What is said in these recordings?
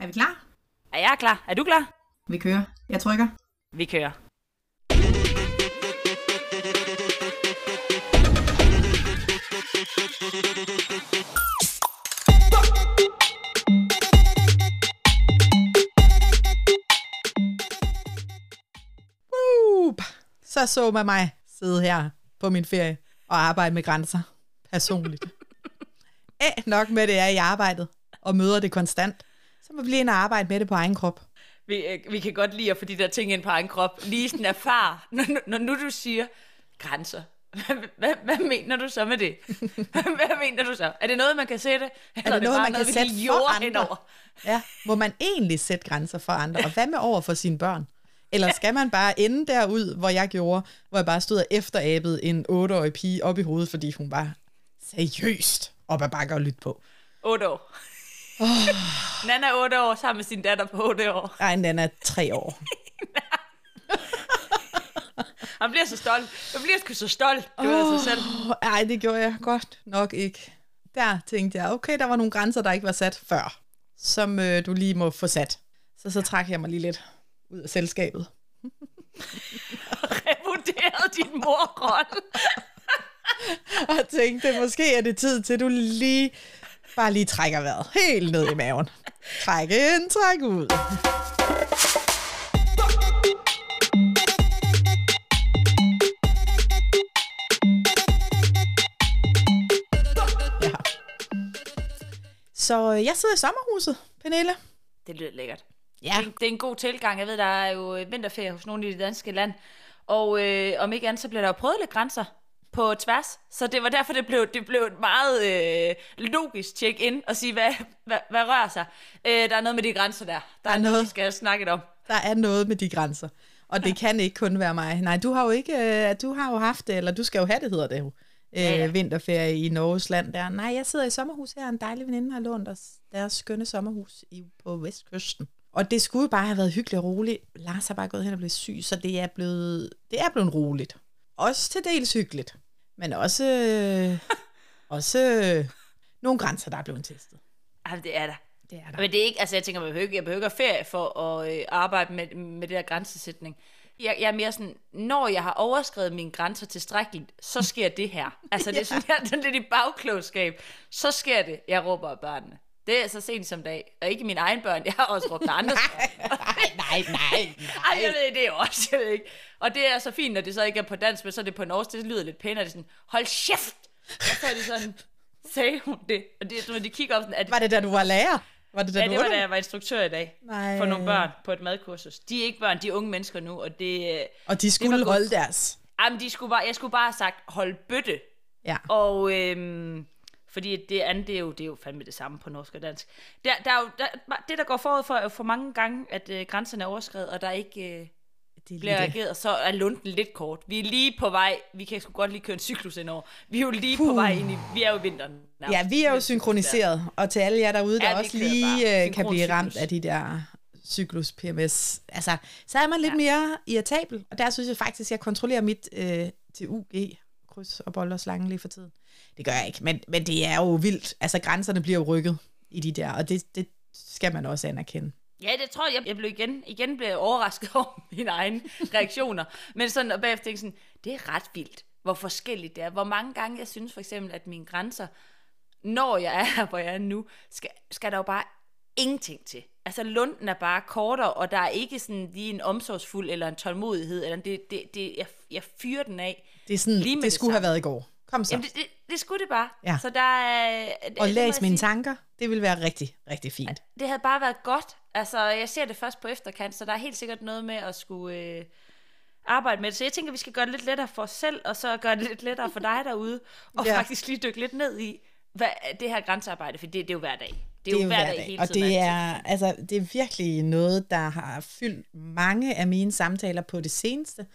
Er vi klar? Er jeg klar? Er du klar? Vi kører. Jeg trykker. Vi kører. Uh, så så man mig sidde her på min ferie og arbejde med grænser personligt. Æ, nok med det er i arbejdet og møder det konstant. Så må vi lige ind og arbejde med det på egen krop. Vi, øh, vi kan godt lide at få de der ting ind på egen krop. Lige sådan erfar, når, når nu du siger grænser. Hvad, hvad, hvad mener du så med det? Hvad mener du så? Er det noget, man kan sætte? Eller Er det noget, bare man kan vi sætte for andre? henover? Ja, må man egentlig sætte grænser for andre? Og hvad med over for sine børn? Eller skal man bare ende derud, hvor jeg gjorde, hvor jeg bare stod og efterabede en 8-årig pige op i hovedet, fordi hun var seriøst op ad bakke og lytte på. 8 år. Oh. Nana er 8 år sammen med sin datter på 8 år. Ej, den er tre år. Han bliver så stolt. Han bliver sgu så stolt. Det var sig selv. Ej, det gjorde jeg godt nok ikke. Der tænkte jeg, okay, der var nogle grænser, der ikke var sat før, som øh, du lige må få sat. Så så trak jeg mig lige lidt ud af selskabet. Revurderede din morrolle. Og tænkte, måske er det tid til, du lige bare lige trækker vejret helt ned i maven. Træk ind, træk ud. Ja. Så øh, jeg sidder i sommerhuset, Pernille. Det lyder lækkert. Ja. Det, det er en god tilgang. Jeg ved, der er jo vinterferie hos nogle i det danske land. Og øh, om ikke andet, så bliver der jo prøvet lidt grænser på tværs. Så det var derfor, det blev, det blev et meget øh, logisk check-in og sige, hvad, hvad, hvad rører sig. Øh, der er noget med de grænser der. Der er noget, vi skal snakke om. Der er noget med de grænser. Og det kan ikke kun være mig. Nej, du har jo ikke, øh, du har jo haft det, eller du skal jo have det, hedder det jo. Øh, Ja, ja. vinterferie i Norges land der. Nej, jeg sidder i sommerhus her, en dejlig veninde har lånt os deres skønne sommerhus i, på Vestkysten. Og det skulle bare have været hyggeligt og roligt. Lars har bare gået hen og blevet syg, så det er blevet, det er blevet roligt. Også til dels hyggeligt. Men også, også nogle grænser, der er blevet testet. Altså, det er der. Det er der. Men det er ikke, altså jeg tænker, jeg behøver jeg behøver ferie for at øh, arbejde med, med det der grænsesætning. Jeg, jeg er mere sådan, når jeg har overskrevet mine grænser tilstrækkeligt, så sker det her. Altså det er sådan, jeg er sådan lidt i bagklogskab. Så sker det, jeg råber af børnene. Det er så sent som dag. Og ikke mine egne børn, jeg har også råbt af andres børn. nej, nej, Ej, jeg ved det er også, jeg ved ikke. Og det er så fint, når det så ikke er på dansk, men så er det på norsk, det lyder lidt pænere. Det er sådan, hold kæft! Og så er det sådan, sagde hun det? Og det, når de kigger op sådan, at Var det da du var lærer? Var det da ja, det var da jeg var instruktør i dag. Nej. For nogle børn på et madkursus. De er ikke børn, de er unge mennesker nu, og det... Og de skulle godt. holde deres. Jamen, de skulle bare, jeg skulle bare have sagt, hold bøtte. Ja. Og øhm, fordi det andet, det er, jo, det er jo fandme det samme på norsk og dansk. Der, der er jo, der, det, der går forud for, jo for mange gange, at øh, grænserne er overskrevet, og der ikke øh, Det er bliver det. reageret, så er lunden lidt kort. Vi er lige på vej, vi kan sgu godt lige køre en cyklus indover. Vi er jo lige på vej ind i, vi er jo i vinteren. nærmest. Ja, vi er jo synkroniseret, og til alle jer derude, der Ja, også lige øh, kan blive ramt af de der cyklus PMS, altså, så er man lidt ja. mere irritabel, og der synes jeg faktisk, at jeg kontrollerer mit øh, til UG, kryds og bold og slange lige for tiden. Det gør jeg ikke, men, men det er jo vildt. Altså, grænserne bliver jo rykket i de der, og det, det skal man også anerkende. Ja, det tror jeg, jeg blev igen, igen blev overrasket over mine egne reaktioner. Men sådan, og bagefter tænkte jeg sådan, det er ret vildt, hvor forskelligt det er. Hvor mange gange jeg synes for eksempel, at mine grænser, når jeg er her, hvor jeg er nu, skal, skal der jo bare ingenting til. Altså lunden er bare kortere, og der er ikke sådan lige en omsorgsfuld eller en tålmodighed, eller det, det, det, jeg, jeg fyrer den af. Det er sådan, Lige det det skulle have samme. været i går. Kom så. Jamen, det, det, det skulle det bare. Ja. Så der er... Det, og det læs mine sige. tanker. Det vil være rigtig, rigtig fint. Det havde bare været godt. Altså, jeg ser det først på efterkant, så der er helt sikkert noget med at skulle øh, arbejde med det. Så jeg tænker, vi skal gøre det lidt lettere for os selv, og så gøre det lidt lettere for dig derude, og Ja. faktisk lige dykke lidt ned i, hvad det her grænsearbejde, for det, det er jo hver dag. Det er, jo hver dag, hele og tiden. det altid. er, altså, det er virkelig noget, der har fyldt mange af mine samtaler på det seneste.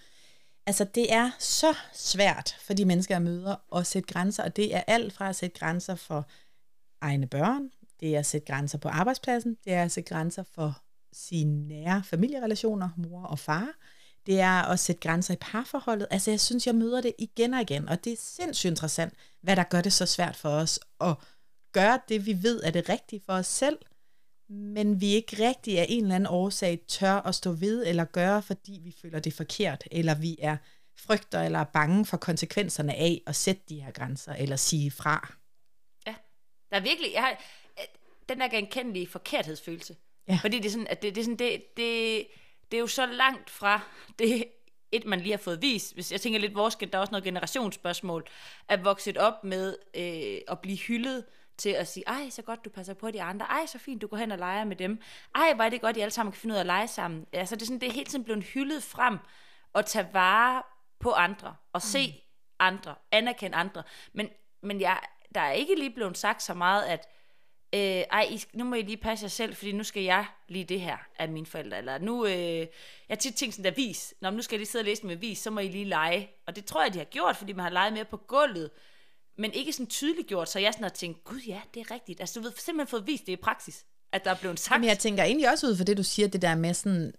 Altså, det er så svært for de mennesker, jeg møder, at sætte grænser, og det er alt fra at sætte grænser for egne børn, det er at sætte grænser på arbejdspladsen, det er at sætte grænser for sine nære familierelationer, mor og far, det er at sætte grænser i parforholdet. Altså, jeg synes, jeg møder det igen og igen, og det er sindssygt interessant, hvad der gør det så svært for os at gøre det, vi ved er det rigtige for os selv, men vi ikke rigtig af en eller anden årsag tør at stå ved eller gøre, fordi vi føler det forkert, eller vi er frygter eller er bange for konsekvenserne af at sætte de her grænser, eller sige fra. Ja, der er virkelig, jeg har, den der genkendelige forkerthedsfølelse. Ja. Fordi det er sådan, at det, det, er sådan, det, det, det er jo så langt fra det, et, man lige har fået vist. Hvis jeg tænker lidt, vores, der er også noget generationsspørgsmål, at vokset op med øh, at blive hyldet til at sige, ej, så godt du passer på de andre, ej, så fint, du går hen og leger med dem, ej, hvor er det godt, I alle sammen kan finde ud af at lege sammen. Altså, det er, sådan, det er hele tiden blevet hyldet frem, og tage vare på andre, og se mm. andre, anerkende andre. Men, men jeg, der er ikke lige blevet sagt så meget, at øh, ej, I, nu må I lige passe jer selv, fordi nu skal jeg lige det her af mine forældre. Eller nu, øh, jeg har tit tænkt sådan der vis, Nå, nu skal jeg lige sidde og læse med vis, så må I lige lege. Og det tror jeg, de har gjort, fordi man har leget mere på gulvet, men ikke sådan tydeligt gjort, så jeg sådan har tænkt, gud ja, det er rigtigt. Altså du ved, simpelthen fået vist det i praksis, at der er blevet sagt. Men jeg tænker egentlig også ud for det, du siger, det der med sådan,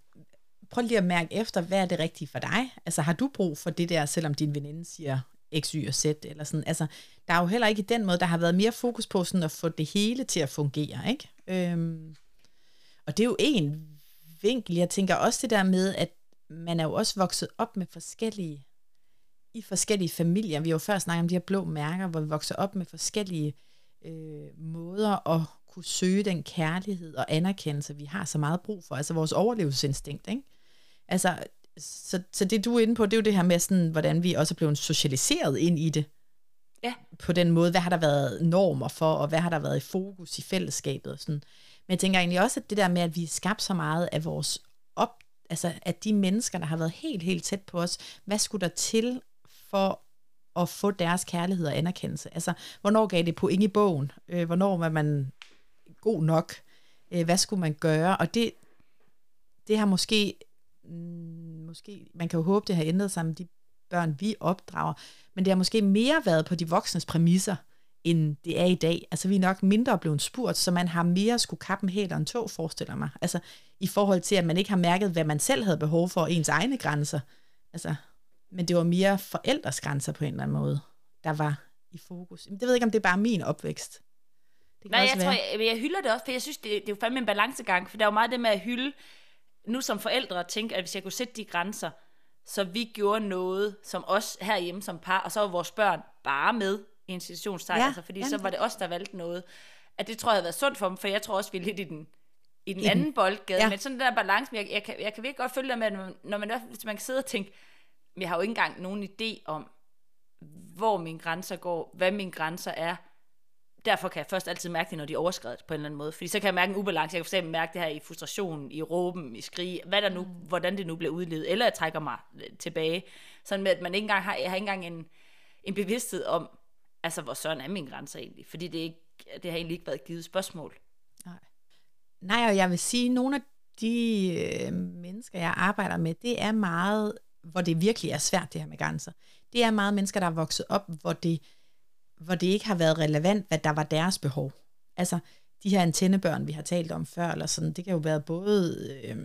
prøv lige at mærke efter, hvad er det rigtige for dig? Altså har du brug for det der, selvom din veninde siger X, Y og Z, eller sådan. Altså, der er jo heller ikke i den måde, der har været mere fokus på sådan at få det hele til at fungere, ikke? Øhm, og det er jo en vinkel. Jeg tænker også det der med, at man er jo også vokset op med forskellige, i forskellige familier. Vi har jo før snakket om de her blå mærker, hvor vi vokser op med forskellige øh, måder at kunne søge den kærlighed og anerkendelse, vi har så meget brug for. Altså vores overlevelsesinstinkt, ikke? Altså, så, så det du er inde på, det er jo det her med, sådan, hvordan vi også er blevet socialiseret ind i det. Ja. På den måde, hvad har der været normer for, og hvad har der været i fokus i fællesskabet og sådan. Men jeg tænker egentlig også, at det der med, at vi er skabt så meget af vores op, altså at de mennesker, der har været helt, helt tæt på os, hvad skulle der til for at få deres kærlighed og anerkendelse? Altså, hvornår gav det point i bogen? Øh, hvornår var man god nok? Øh, hvad skulle man gøre? Og det, det har måske mm, måske, man kan jo håbe, det har ændret sig med de børn, vi opdrager, men det har måske mere været på de voksnes præmisser, end det er i dag. Altså, vi er nok mindre blevet spurgt, så man har mere skulle kappe en helt og en tog, forestiller mig. Altså, i forhold til, at man ikke har mærket, hvad man selv havde behov for, ens egne grænser. Altså, men det var mere forældres grænser på en eller anden måde, der var i fokus. Det ved jeg ikke, om det er bare min opvækst. Det Nej, jeg være. tror, jeg, jeg hylder det også, for jeg synes, det, det er jo fandme en balancegang, for der er jo meget det med at hylde, nu som forældre tænke, at hvis jeg kunne sætte de grænser, så vi gjorde noget som os herhjemme som par, og så var vores børn bare med i en situationstegn, ja, altså, fordi ja, så var det os, der valgte noget. At det tror jeg har været sundt for dem, for jeg tror også, vi er lidt i den, i den I anden den. boldgade, ja. men sådan der balance, jeg, jeg, kan, jeg kan virkelig godt følge dig med, når man, når man, hvis man kan sidde og tænke, jeg har jo ikke engang nogen idé om, hvor mine grænser går, hvad mine grænser er, derfor kan jeg først altid mærke det, når de er overskrevet på en eller anden måde. Fordi så kan jeg mærke en ubalance. Jeg kan fx mærke det her i frustrationen, i råben, i skrig, hvad der nu, hvordan det nu bliver udlevet. Eller jeg trækker mig øh, tilbage. Sådan med, at man ikke engang har, jeg har ikke engang en, en bevidsthed om, altså hvor sådan er mine grænser egentlig. Fordi det, ikke, det har egentlig ikke været et givet spørgsmål. Nej. Nej, og jeg vil sige, at nogle af de øh, mennesker, jeg arbejder med, det er meget, hvor det virkelig er svært, det her med grænser. Det er meget mennesker, der er vokset op, hvor det hvor det ikke har været relevant, hvad der var deres behov. Altså, de her antennebørn, vi har talt om før, eller sådan, det kan jo være både, øh,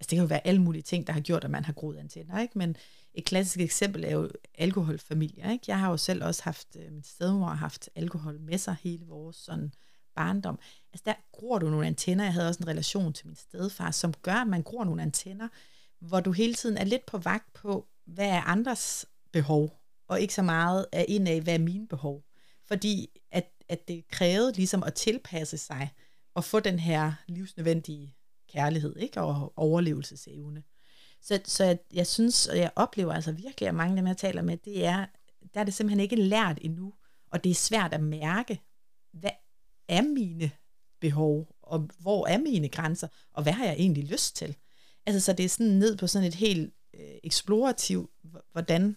altså det kan jo være alle mulige ting, der har gjort, at man har groet antenner, ikke? Men et klassisk eksempel er jo alkoholfamilier, ikke? Jeg har jo selv også haft, øh, min stedmor har haft alkohol med sig hele vores sådan barndom. Altså der gror du nogle antenner, jeg havde også en relation til min stedfar, som gør, at man gror nogle antenner, hvor du hele tiden er lidt på vagt på, hvad er andres behov, og ikke så meget af ind af, hvad er mine behov. Fordi at, at det krævede ligesom at tilpasse sig og få den her livsnødvendige kærlighed ikke? og overlevelsesevne. Så, så jeg, jeg synes, og jeg oplever altså virkelig, at mange af dem, jeg taler med, det er, der er det simpelthen ikke lært endnu, og det er svært at mærke, hvad er mine behov, og hvor er mine grænser, og hvad har jeg egentlig lyst til? Altså, så det er sådan ned på sådan et helt øh, eksplorativ, hvordan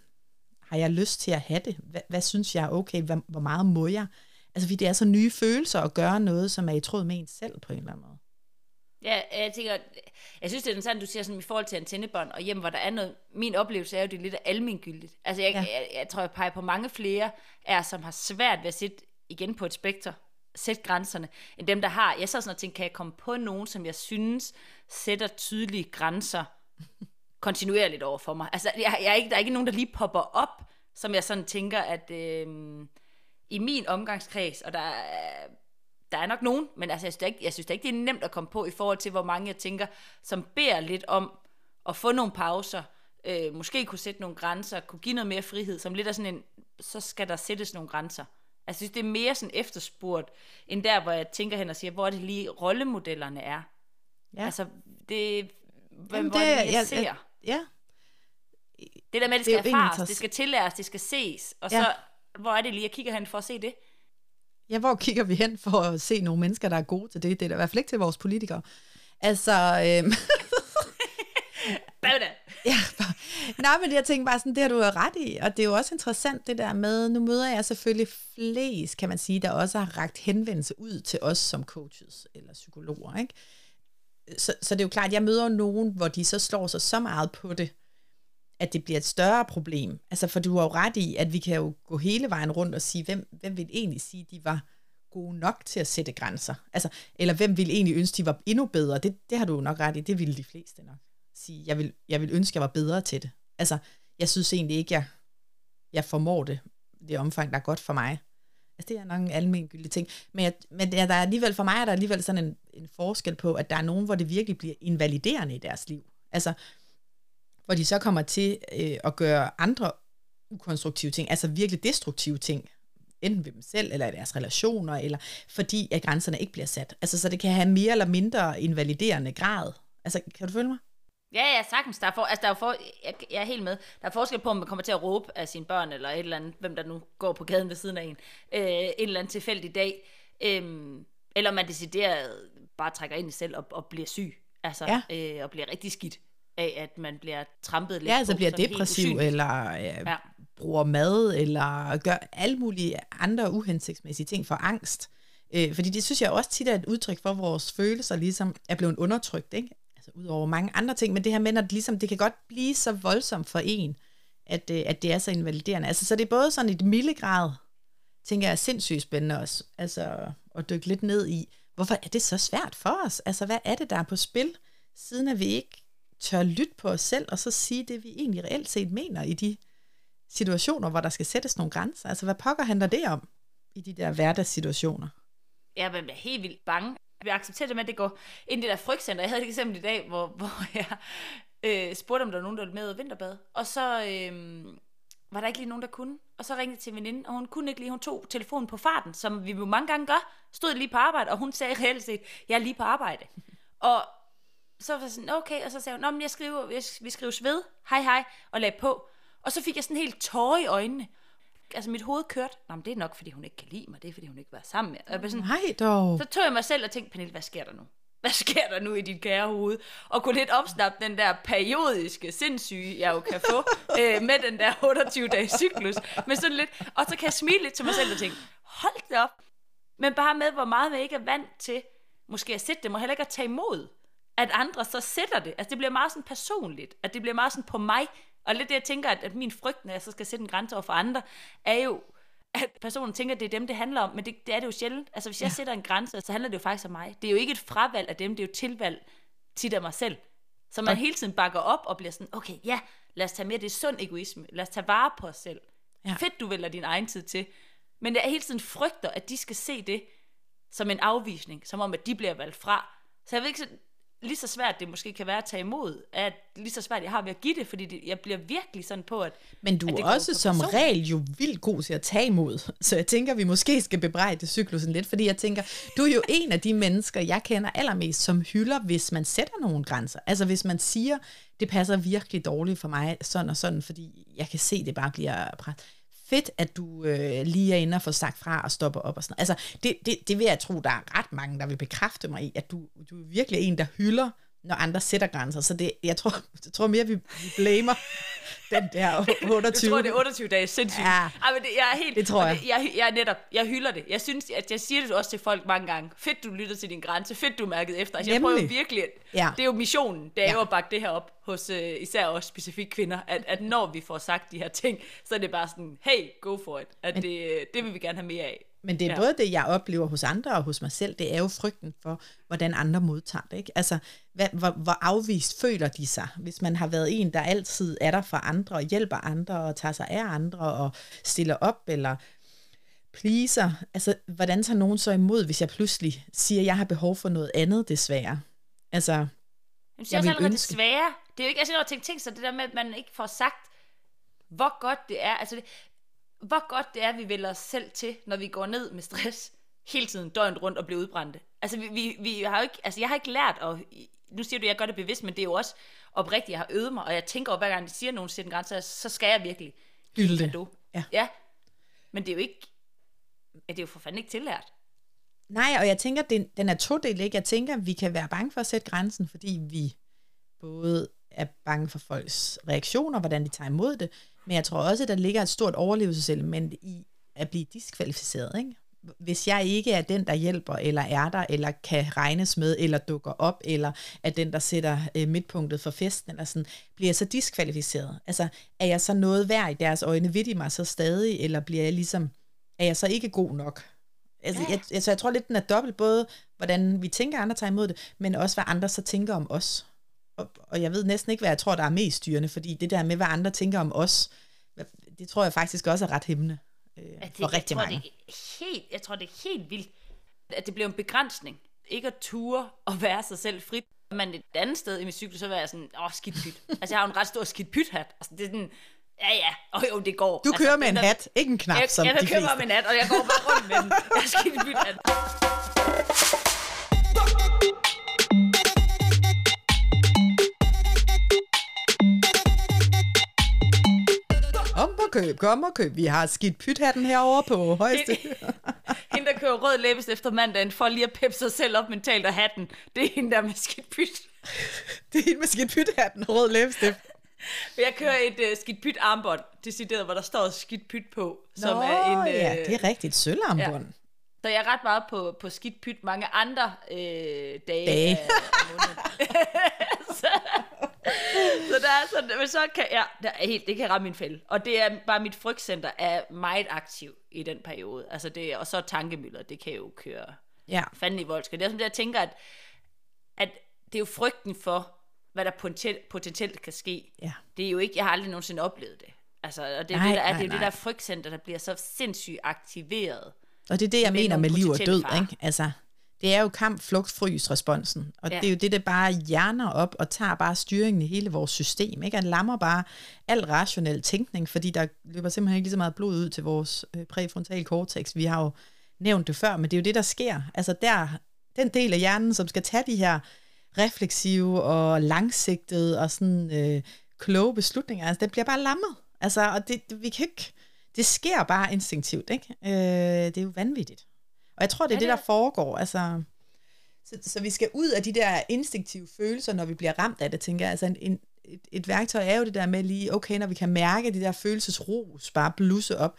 har jeg lyst til at have det? Hvad, hvad synes jeg er okay? Hvor, hvor meget må jeg? Altså, fordi det er så nye følelser at gøre noget, som er i tråd med en selv på en eller anden måde. Ja, jeg tænker, jeg synes, det er interessant, du siger sådan i forhold til antennebånd og hjem, hvor der er noget, min oplevelse er jo, det er lidt almindeligt. Altså, jeg, ja. jeg, jeg, jeg tror, jeg peger på mange flere er, som har svært ved at sætte igen på et spekter, sætte grænserne, end dem, der har. Jeg så sådan og tænker, kan jeg komme på nogen, som jeg synes sætter tydelige grænser kontinuerligt over for mig. Altså, jeg, jeg er ikke, der er ikke nogen, der lige popper op, som jeg sådan tænker, at øh, i min omgangskreds, og der er, der er nok nogen, men altså, jeg synes, ikke, jeg synes ikke, det er nemt at komme på i forhold til, hvor mange jeg tænker, som beder lidt om at få nogle pauser, øh, måske kunne sætte nogle grænser, kunne give noget mere frihed, som lidt er sådan en, så skal der sættes nogle grænser. Altså, jeg synes, det er mere sådan efterspurgt, end der, hvor jeg tænker hen og siger, hvor er det lige rollemodellerne er. Ja. Altså, det, hvad, Jamen, det, hvor det, jeg, jeg ser. Jeg, ja. Det der med, at det skal det erfares, det skal tillæres, det skal ses, og ja. så, hvor er det lige, jeg kigger hen for at se det? Ja, hvor kigger vi hen for at se nogle mennesker, der er gode til det? Det er da i hvert fald ikke til vores politikere. Altså... Øhm, ja, nej, men jeg tænker bare sådan, det har du jo ret i, og det er jo også interessant det der med, nu møder jeg selvfølgelig flest, kan man sige, der også har ragt henvendelse ud til os som coaches eller psykologer, ikke? Så, så det er jo klart, at jeg møder nogen, hvor de så slår sig så meget på det, at det bliver et større problem. Altså, for du har jo ret i, at vi kan jo gå hele vejen rundt og sige, hvem, hvem vil egentlig sige, at de var gode nok til at sætte grænser? Altså, eller hvem vil egentlig ønske, de var endnu bedre? Det, det har du jo nok ret i, det ville de fleste nok sige. Jeg vil, jeg vil ønske, jeg var bedre til det. Altså, jeg synes egentlig ikke, jeg, jeg formår det, det omfang, der er godt for mig. Altså, det er nok en almindelig ting. Men, jeg, men ja, der er alligevel, for mig er der alligevel sådan en, en forskel på, at der er nogen, hvor det virkelig bliver invaliderende i deres liv. Altså, hvor de så kommer til øh, at gøre andre ukonstruktive ting, altså virkelig destruktive ting, enten ved dem selv, eller i deres relationer, eller fordi at grænserne ikke bliver sat. Altså, så det kan have mere eller mindre invaliderende grad. Altså, kan du følge mig? Ja, ja, sagtens. Der er, for, altså, der er for, jeg, jeg er helt med. Der er forskel på, om man kommer til at råbe af sine børn, eller et eller andet, hvem der nu går på gaden ved siden af en, øh, en eller anden tilfældig dag, øh, eller man decideret bare trækker ind i selv og, og bliver syg, altså, ja. øh, og bliver rigtig skidt af, at man bliver trampet lidt Ja, altså på, bliver depressiv, eller øh, ja. bruger mad, eller gør alle mulige andre uhensigtsmæssige ting for angst. Øh, fordi det synes jeg også tit er et udtryk for, at vores følelser ligesom er blevet undertrykt, ikke? Altså ud over mange andre ting, men det her med, at ligesom, det kan godt blive så voldsomt for en, at, øh, at det er så invaliderende. Altså, så det er både sådan et milde grad, tænker jeg er sindssygt spændende også, altså at dykke lidt ned i, hvorfor er det så svært for os? Altså, hvad er det, der er på spil, siden at vi ikke tør lytte på os selv, og så sige det, vi egentlig reelt set mener i de situationer, hvor der skal sættes nogle grænser. Altså, hvad pokker handler det om i de der hverdagssituationer? Jeg bliver helt vildt bange. Vi accepterer det med, at det går ind i det der frygtcenter. Jeg havde et eksempel i dag, hvor, hvor jeg øh, spurgte, om der var nogen, der ville med vinterbad. Og så øh, var der ikke lige nogen, der kunne. Og så ringede til en veninde, og hun kunne ikke lige. Hun tog telefonen på farten, som vi jo mange gange gør. Stod lige på arbejde, og hun sagde reelt set, jeg er lige på arbejde. Og så var jeg sådan, okay, og så sagde hun, jeg skriver, jeg, vi skrives ved, hej hej, og lagde på. Og så fik jeg sådan helt tårer i øjnene. Altså mit hoved kørte, Nå, men det er nok, fordi hun ikke kan lide mig, det er, fordi hun ikke være sammen med mig. Sådan, hej dog. Så tog jeg mig selv og tænkte, Pernille, hvad sker der nu? Hvad sker der nu i dit kære hoved? Og kunne lidt opsnappe den der periodiske sindssyge, jeg jo kan få øh, med den der 28-dages cyklus. Men sådan lidt, og så kan jeg smile lidt til mig selv og tænke, hold det op. Men bare med, hvor meget man ikke er vant til, måske at sætte dem, og heller ikke at tage imod at andre så sætter det. Altså det bliver meget sådan personligt, at det bliver meget sådan på mig. Og lidt det, jeg tænker, at, at min frygt, når jeg så skal sætte en grænse over for andre, er jo, at personen tænker, at det er dem, det handler om, men det, det er det jo sjældent. Altså hvis jeg ja. sætter en grænse, så handler det jo faktisk om mig. Det er jo ikke et fravalg af dem, det er jo tilvalg tit af mig selv. Så man ja. hele tiden bakker op og bliver sådan, okay, ja, lad os tage mere, det er sund egoisme. Lad os tage vare på os selv. Ja. Fedt, du vælger din egen tid til. Men jeg hele tiden frygter, at de skal se det som en afvisning, som om, at de bliver valgt fra. Så jeg ved ikke, lige så svært det måske kan være at tage imod, at lige så svært jeg har ved at give det, fordi det, jeg bliver virkelig sådan på, at Men du er også som person. regel jo vildt god til at tage imod, så jeg tænker, vi måske skal bebrejde cyklusen lidt, fordi jeg tænker, du er jo en af de mennesker, jeg kender allermest, som hylder, hvis man sætter nogle grænser. Altså hvis man siger, det passer virkelig dårligt for mig, sådan og sådan, fordi jeg kan se, det bare bliver pres fedt, at du øh, lige er inde og får sagt fra og stopper op og sådan Altså, det, det, det vil jeg tro, der er ret mange, der vil bekræfte mig i, at du, du er virkelig en, der hylder, når andre sætter grænser. Så det, jeg, tror, jeg tror mere, vi, blamer den der 28. Du tror, det er 28 dage sindssygt. Ja, Ej, men det, jeg er helt, det tror jeg. Det, jeg, jeg, netop, jeg hylder det. Jeg synes, at jeg siger det også til folk mange gange. Fedt, du lytter til din grænse. Fedt, du mærket efter. Altså, jeg prøver virkelig, ja. det er jo missionen, det er ja. jo at bakke det her op hos uh, især også specifikt kvinder, at, at når vi får sagt de her ting, så er det bare sådan, hey, go for it. At men, det, det vil vi gerne have mere af. Men det er ja. både det, jeg oplever hos andre og hos mig selv, det er jo frygten for, hvordan andre modtager det. Ikke? Altså, hvad, hvor, hvor afvist føler de sig, hvis man har været en, der altid er der for andre og hjælper andre og tager sig af andre og stiller op, eller pleaser, altså hvordan tager nogen så imod, hvis jeg pludselig siger, at jeg har behov for noget andet, desværre? Altså, Jeg jeg det ønske- svære. Det er jo ikke, altså, jeg tænker, tænk sig det der med, at man ikke får sagt, hvor godt det er, altså det, hvor godt det er, vi vælger os selv til, når vi går ned med stress hele tiden, døgnet rundt og bliver udbrændte. Altså, vi, vi, vi har jo ikke, altså jeg har ikke lært at, nu siger du, at jeg gør det bevidst, men det er jo også oprigtigt, jeg har øvet mig, og jeg tænker over, hver gang de siger nogen sætter en grænse, så skal jeg virkelig hylde det. Ja. ja. Men det er jo ikke, ja, det er jo for fanden ikke tillært. Nej, og jeg tænker, den, den er todelt, ikke? Jeg tænker, vi kan være bange for at sætte grænsen, fordi vi både er bange for folks reaktioner, hvordan de tager imod det, men jeg tror også, at der ligger et stort overlevelseselement i at blive diskvalificeret, ikke? Hvis jeg ikke er den, der hjælper, eller er der, eller kan regnes med, eller dukker op, eller er den, der sætter øh, midtpunktet for festen, eller sådan, bliver jeg så diskvalificeret? Altså, er jeg så noget værd i deres øjne? Vil de mig så stadig, eller bliver jeg ligesom, er jeg så ikke god nok? Altså, Ja. jeg, altså, jeg tror lidt, den er dobbelt, både hvordan vi tænker, andre tager imod det, men også hvad andre så tænker om os. Og, og jeg ved næsten ikke, hvad jeg tror, der er mest styrende, fordi det der med, hvad andre tænker om os, det tror jeg faktisk også er ret hæmmende øh, det, for rigtig jeg tror, mange. Det er helt, jeg tror, det er helt vildt, at det bliver en begrænsning. Ikke at ture og være sig selv frit. Men et andet sted i min cykel, så var jeg sådan, åh, skidt pyt. altså, jeg har en ret stor skidt pyt hat. Altså, det er sådan, ja, ja, og jo, det går. Du altså, kører med den en der- hat, ikke en knap, Jeg, som jeg, de jeg kører fleste. med en hat, og jeg går bare rundt med den. Jeg har skidt pyt køb, kom og køb. Vi har skidt pythatten herovre på højeste. Hende, der kører rød læbest efter mandagen, for lige at peppe sig selv op mentalt og hatten. Det er hende, der er med skidt pyt. det er helt med skidt pythatten og rød læbestift. Jeg kører et uh, skidt pyt armbånd, decideret, hvor der står skidt pyt på. Som Nå, er en, øh, ja, det er rigtigt. Sølvarmbånd. Så jeg er ret meget på, på skidt pyt mange andre øh, dage, Dage. Af, af så, så der er sådan, men så kan ja, der er helt, det kan ramme min fælde. Og det er bare mit frygtcenter er meget aktiv i den periode. Altså det, og så tankemøller, det kan jo køre Ja. fanden i voldskab. Det er det, jeg tænker, at, at det er jo frygten for, hvad der potentielt, potentielt kan ske. Ja. Det er jo ikke, jeg har aldrig nogensinde oplevet det. Altså, og det er Nej, det, der, er, nej, det, er jo det nej. der frygtcenter, der bliver så sindssygt aktiveret. Og det er det, jeg mener med liv og død. farer. Ikke? Altså, det er jo kamp, flugt, frys responsen. Og Ja. det er jo det, der bare hjerner op og tager bare styringen i hele vores system. Ikke? Og lammer bare al rationel tænkning, fordi der løber simpelthen ikke lige så meget blod ud til vores øh, præfrontal cortex. Vi har jo nævnt det før, men det er jo det, der sker. Altså der, den del af hjernen, som skal tage de her refleksive og langsigtede og sådan øh, kloge beslutninger, altså den bliver bare lammet. Altså, og det, det, vi kan ikke, det sker bare instinktivt, ikke? Øh, det er jo vanvittigt. Og jeg tror, det er Ja, det, der foregår. Altså, så, så vi skal ud af de der instinktive følelser, når vi bliver ramt af det, tænker jeg. Altså en, en, et, et værktøj er jo det der med lige, okay, når vi kan mærke de der følelsesros bare blusse op,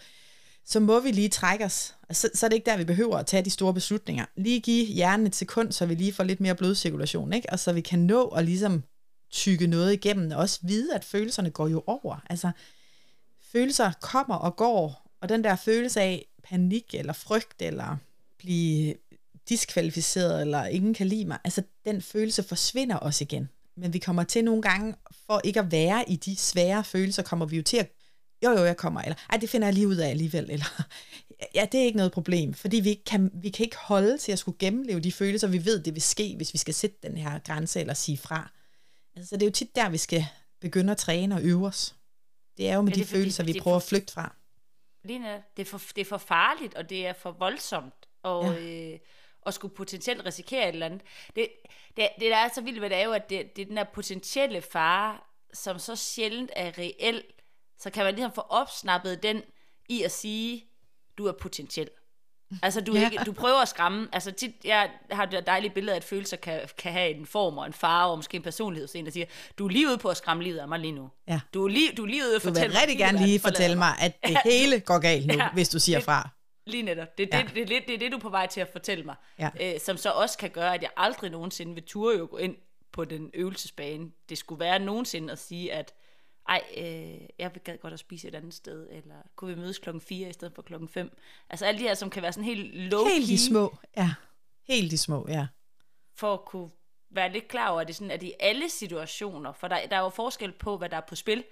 så må vi lige trække os. Altså, så, så er det ikke der, vi behøver at tage de store beslutninger. Lige give hjernen et sekund, så vi lige får lidt mere blodcirkulation, ikke? Og så vi kan nå at ligesom tykke noget igennem, og også vide, at følelserne går jo over. Altså, følelser kommer og går, og den der følelse af panik, eller frygt, eller blive diskvalificeret, eller ingen kan lide mig, altså den følelse forsvinder også igen. Men vi kommer til nogle gange, for ikke at være i de svære følelser, kommer vi jo til at, jo jo, jeg kommer, eller ej, det finder jeg lige ud af alligevel, eller ja, det er ikke noget problem, fordi vi kan, vi kan ikke holde til at skulle gennemleve de følelser, vi ved, det vil ske, hvis vi skal sætte den her grænse, eller sige fra. Altså, så det er jo tit der, vi skal begynde at træne og øve os. Det er jo med Ja, de det fordi- følelser, vi er prøver for- at flygte fra. Lige netop. det er, for, det er for farligt, og det er for voldsomt, og ja. øh, at skulle potentielt risikere et eller andet. Det, det, det der er så vildt ved det, er jo, at det, det er den der potentielle fare, som så sjældent er reel, så kan man ligesom få opsnappet den i at sige, du er potentiel. Altså, du, Ja. ikke, du prøver at skræmme. Altså, tit, jeg har det dejlige billede af, at følelser kan, kan have en form og en farve, og måske en personlighed. Så en, der siger, du er lige ude på at skræmme livet af mig lige nu. Ja. Du er lige, du er lige ude at Du vil fortælle mig, rigtig at gerne hele lige fortælle mig, at det hele går galt nu, Ja. hvis du siger fra. Lige netop. Det er, Ja. det, det, er, det det, du er på vej til at fortælle mig. Ja. Øh, som så også kan gøre, at jeg aldrig nogensinde vil ture jo gå ind på den øvelsesbane. Det skulle være nogensinde at sige, at ej, øh, jeg vil gad godt at spise et andet sted, eller kunne vi mødes klokken 4 i stedet for klokken 5. Altså alle de her, som kan være sådan helt low Helt de små, ja. Helt de små, ja. for at kunne være lidt klar over, at det, sådan, at i alle situationer, for der, der er jo forskel på, hvad der er på spil,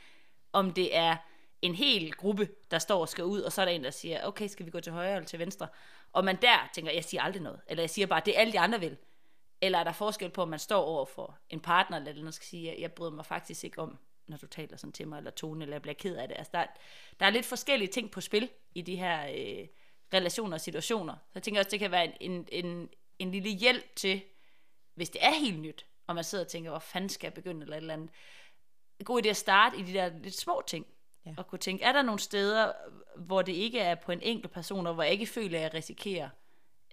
om det er en hel gruppe, der står og skal ud, og så er der en, der siger, okay, skal vi gå til højre eller til venstre? Og man der tænker, jeg siger aldrig noget. Eller jeg siger bare, det er alle de andre vil. Eller er der forskel på, om man står over for en partner, eller noget skal sige, jeg, jeg bryder mig faktisk ikke om, når du taler sådan til mig, eller tone, eller jeg bliver ked af det. Altså, der, der er lidt forskellige ting på spil i de her øh, relationer og situationer. Så jeg tænker også, det kan være en, en, en, en lille hjælp til, hvis det er helt nyt, og man sidder og tænker, hvor fanden skal jeg begynde, eller et eller andet. God idé at starte i de der lidt små ting. Ja. Og kunne tænke, er der nogle steder, hvor det ikke er på en enkelt person, og hvor jeg ikke føler, at jeg risikerer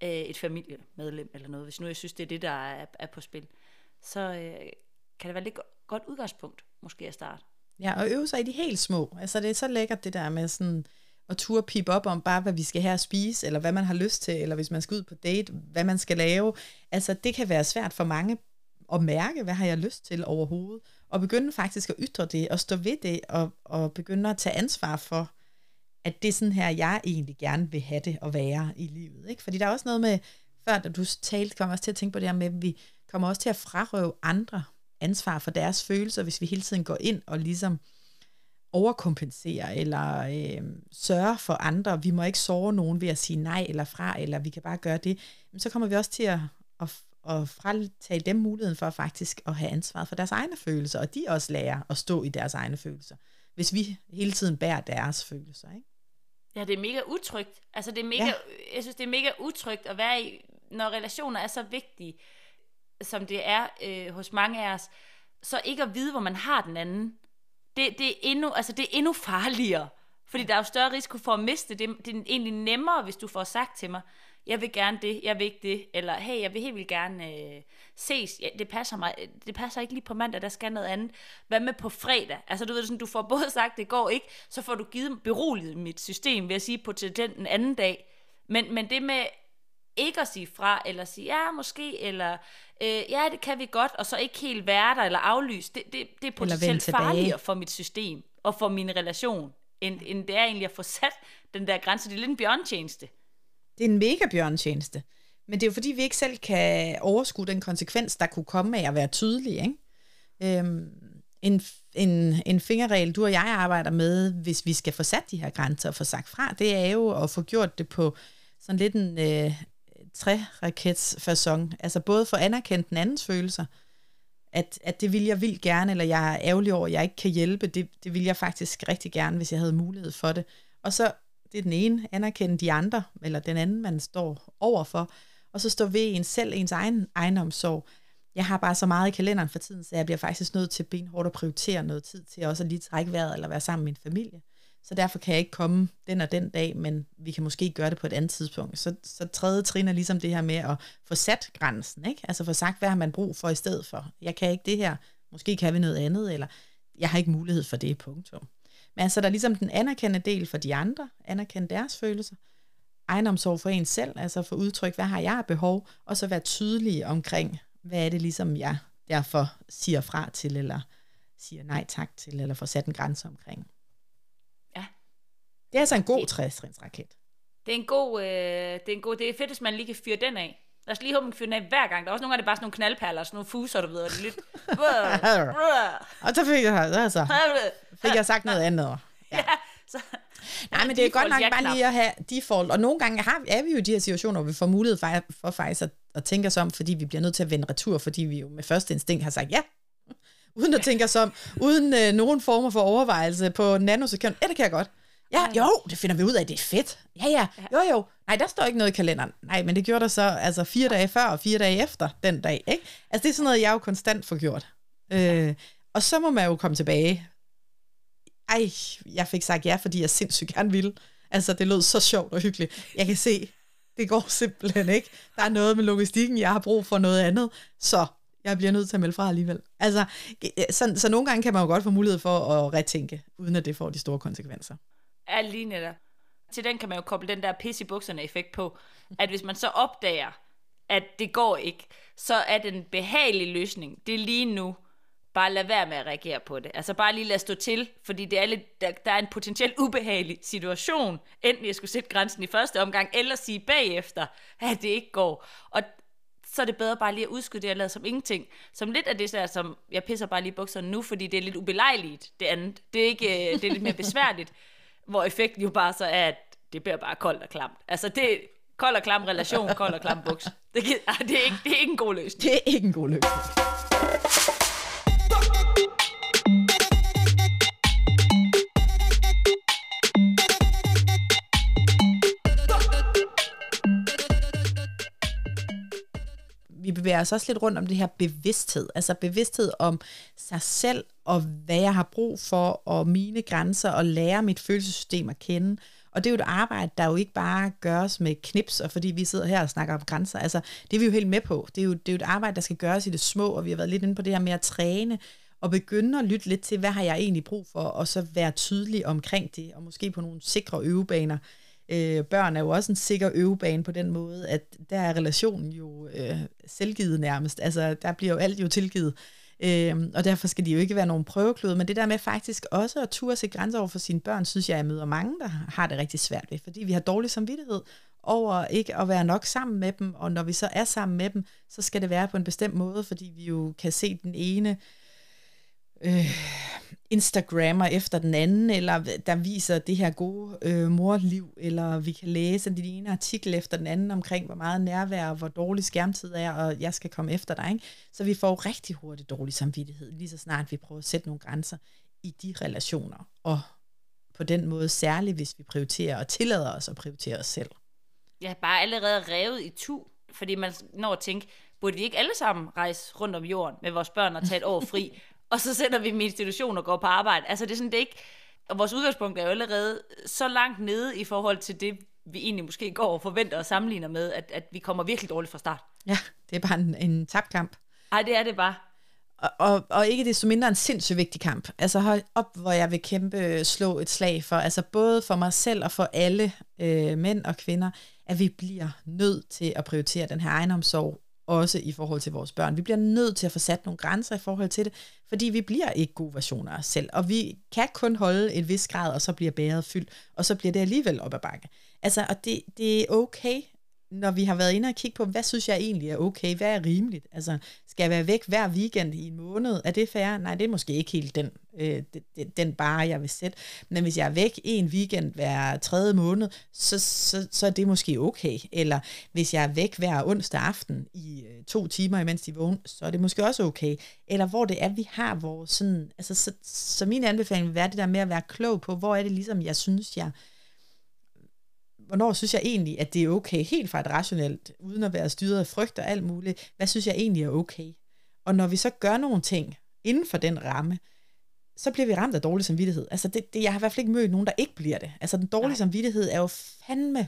øh, et familiemedlem eller noget, hvis nu jeg synes, det er det, der er, er på spil, så øh, kan det være lidt godt udgangspunkt, måske at starte. Ja, og øve sig i de helt små. Altså det er så lækkert det der med sådan at turde pipe op om bare, hvad vi skal at spise, eller hvad man har lyst til, eller hvis man skal ud på date, hvad man skal lave. Altså det kan være svært for mange at mærke, hvad har jeg lyst til overhovedet, og begynde faktisk at ytre det, og stå ved det, og, og begynde at tage ansvar for, at det er sådan her, jeg egentlig gerne vil have det og være i livet. Ikke? Fordi der er også noget med, før da du talte, kom også til at tænke på det her med, at vi kommer også til at frarøve andre ansvar for deres følelser, hvis vi hele tiden går ind og ligesom overkompensere eller øh, sørge for andre. Vi må ikke såre nogen ved at sige nej eller fra, eller vi kan bare gøre det. Men så kommer vi også til at, at, at fratage dem muligheden for faktisk at have ansvar for deres egne følelser, og de også lærer at stå i deres egne følelser, hvis vi hele tiden bærer deres følelser. Ikke? Ja, det er mega utrygt. Altså, det er mega, ja. jeg synes, det er mega utrygt at være i, når relationer er så vigtige, som det er øh, hos mange af os, så ikke at vide, hvor man har den anden. Det, det, er, endnu, altså, det er endnu farligere. Fordi der er jo større risiko for at miste det. Det er egentlig nemmere, hvis du får sagt til mig, jeg vil gerne det, jeg vil ikke det, eller hey, jeg vil helt vildt gerne øh, ses, ja, det passer mig, det passer ikke lige på mandag, der skal noget andet. Hvad med på fredag? Altså du ved sådan, du får både sagt, det går ikke, så får du givet beroliget mit system ved at sige på til den anden dag. Men, men det med ikke at sige fra, eller sige ja, måske, eller øh, ja, det kan vi godt, og så ikke helt være der, eller aflyse, det, det, det er potentielt farligere for mit system, og for min relation, end, end det er egentlig at få sat den der grænse. Det er lidt en bjørntjeneste. Det er en mega bjørntjeneste. Men det er jo fordi, vi ikke selv kan overskue den konsekvens, der kunne komme af at være tydelig. Ikke? Øhm, en, en, en fingerregel, du og jeg arbejder med, hvis vi skal få sat de her grænser og få sagt fra, det er jo at få gjort det på sådan lidt en øh, træraketsfasong. Altså både for anerkendt den andens følelser, at, at det vil jeg vildt gerne, eller jeg er ærgerlig over, at jeg ikke kan hjælpe, det, det vil jeg faktisk rigtig gerne, hvis jeg havde mulighed for det. Og så det er den ene, anerkende de andre, eller den anden, man står overfor, og så stå ved en selv, ens egen egenomsorg. Jeg har bare så meget i kalenderen for tiden, så jeg bliver faktisk nødt til benhårdt at prioritere noget tid til også at lige trække vejret eller være sammen med min familie. Så derfor kan jeg ikke komme den og den dag, men vi kan måske gøre det på et andet tidspunkt. Så, så tredje trin er ligesom det her med at få sat grænsen, ikke? Altså få sagt, hvad har man brug for i stedet for. Jeg kan ikke det her, måske kan vi noget andet, eller jeg har ikke mulighed for det, punktum. Men altså, der er ligesom den anerkendende del for de andre, anerkende deres følelser, egenomsorg for en selv, altså få udtryk, hvad har jeg behov, og så være tydelig omkring, hvad er det ligesom, jeg derfor siger fra til, eller siger nej tak til, eller får sat en grænse omkring. Ja. Det er altså en god træstrinsraket. Det er en god, øh, det er en god, det er fedt, hvis man lige kan fyre den af. Lad os lige håbe, man kan af hver gang. Der er også nogle gange, det er bare sådan nogle knaldperler, sådan nogle fuser, du ved, og det er lidt... og så fik jeg, altså, fik jeg sagt noget andet. Ja. ja så, Nej, men det er godt nok bare lige at have default. Og nogle gange har, er vi jo i de her situationer, hvor vi får mulighed for, for faktisk at, at tænke os om, fordi vi bliver nødt til at vende retur, fordi vi jo med første instinkt har sagt ja, uden at tænke os om, uden øh, nogen former for overvejelse på nanosekund. Ja, det kan jeg godt. Ja, jo, det finder vi ud af, det er fedt. Ja, ja, jo, jo. Nej, der står ikke noget i kalenderen. Nej, men det gjorde der så altså fire dage før og fire dage efter den dag, ikke? Altså, det er sådan noget, jeg jo konstant får gjort. Øh, og så må man jo komme tilbage. Ej, jeg fik sagt ja, fordi jeg sindssygt gerne ville. Altså, det lød så sjovt og hyggeligt. Jeg kan se, det går simpelthen ikke. Der er noget med logistikken, jeg har brug for noget andet. Så jeg bliver nødt til at melde fra alligevel. Altså, så, så nogle gange kan man jo godt få mulighed for at retænke, uden at det får de store konsekvenser er lige netop. Til den kan man jo koble den der pisse i bukserne effekt på, at hvis man så opdager, at det går ikke, så er den behagelige løsning, det er lige nu, bare lad være med at reagere på det. Altså bare lige lade stå til, fordi det er lidt, der, der er en potentielt ubehagelig situation. Enten jeg skulle sætte grænsen i første omgang, eller sige bagefter, at det ikke går. Og så er det bedre bare lige at udskyde det og lade som ingenting. Som lidt af det der, som jeg pisser bare lige i bukserne nu, fordi det er lidt ubelejligt, det andet. Det er, ikke, øh, det er lidt mere besværligt, hvor effekten jo bare så er, at det bliver bare koldt og klamt. Altså det er kold og klam relation, kold og klam buks. Det, det, er ikke, det er ikke en god løsning. Det er ikke en god løsning. Bevæger os også lidt rundt om det her bevidsthed, altså bevidsthed om sig selv og hvad jeg har brug for, og mine grænser, og lære mit følelsessystem at kende. Og det er jo et arbejde, der jo ikke bare gøres med knips, og fordi vi sidder her og snakker om grænser. Altså, det er vi jo helt med på. Det er jo, det er jo et arbejde, der skal gøres i det små, og vi har været lidt inde på det her med at træne, og begynde at lytte lidt til, hvad har jeg egentlig brug for, og så være tydelig omkring det, og måske på nogle sikre øvebaner. Øh, børn er jo også en sikker øvebane på den måde, at der er relationen jo øh, selvgivet nærmest. Altså, der bliver jo alt jo tilgivet. Øh, og derfor skal de jo ikke være nogen prøveklud, men det der med faktisk også at turde sætte grænser over for sine børn, synes jeg, jeg møder mange, der har det rigtig svært ved, fordi vi har dårlig samvittighed over ikke at være nok sammen med dem, og når vi så er sammen med dem, så skal det være på en bestemt måde, fordi vi jo kan se den ene øh, Instagrammer efter den anden, eller der viser det her gode øh, morliv, eller vi kan læse den ene artikel efter den anden omkring, hvor meget nærvær, hvor dårlig skærmtid er, og jeg skal komme efter dig. Ikke? Så vi får rigtig hurtigt dårlig samvittighed, lige så snart vi prøver at sætte nogle grænser i de relationer, og på den måde særligt, hvis vi prioriterer og tillader os at prioritere os selv. Ja, bare allerede revet i tu, fordi man når at tænke, burde vi ikke alle sammen rejse rundt om jorden med vores børn og tage et år fri, og så sender vi dem i institution og går på arbejde. Altså det er sådan, det er ikke... Og vores udgangspunkt er jo allerede så langt nede i forhold til det, vi egentlig måske går og forventer og sammenligner med, at, at vi kommer virkelig dårligt fra start. Ja, det er bare en, en tabt kamp. Nej, det er det bare. Og, og, og ikke det så mindre en sindssygt vigtig kamp. Altså hold op, hvor jeg vil kæmpe slå et slag for, altså både for mig selv og for alle øh, mænd og kvinder, at vi bliver nødt til at prioritere den her egenomsorg også i forhold til vores børn. Vi bliver nødt til at få sat nogle grænser i forhold til det, fordi vi bliver ikke gode versioner af os selv, og vi kan kun holde en vis grad, og så bliver bæret fyldt, og så bliver det alligevel op ad bakke. Altså, og det, det er okay, når vi har været inde og kigge på, hvad synes jeg egentlig er okay, hvad er rimeligt? Altså, skal jeg være væk hver weekend i en måned? Er det fair? Nej, det er måske ikke helt den, øh, den, den bare, jeg vil sætte. Men hvis jeg er væk en weekend hver tredje måned, så, så, så er det måske okay. Eller hvis jeg er væk hver onsdag aften i øh, to timer, imens de vågner, så er det måske også okay. Eller hvor det er, vi har vores sådan, altså, så, så min anbefaling vil være det der med at være klog på, hvor er det ligesom, jeg synes, jeg hvornår synes jeg egentlig, at det er okay, helt fra et rationelt, uden at være styret af frygt og alt muligt, hvad synes jeg egentlig er okay? Og når vi så gør nogle ting inden for den ramme, så bliver vi ramt af dårlig samvittighed. Altså det, det, jeg har i hvert fald ikke mødt nogen, der ikke bliver det. Altså den dårlige Nej. samvittighed er jo fandme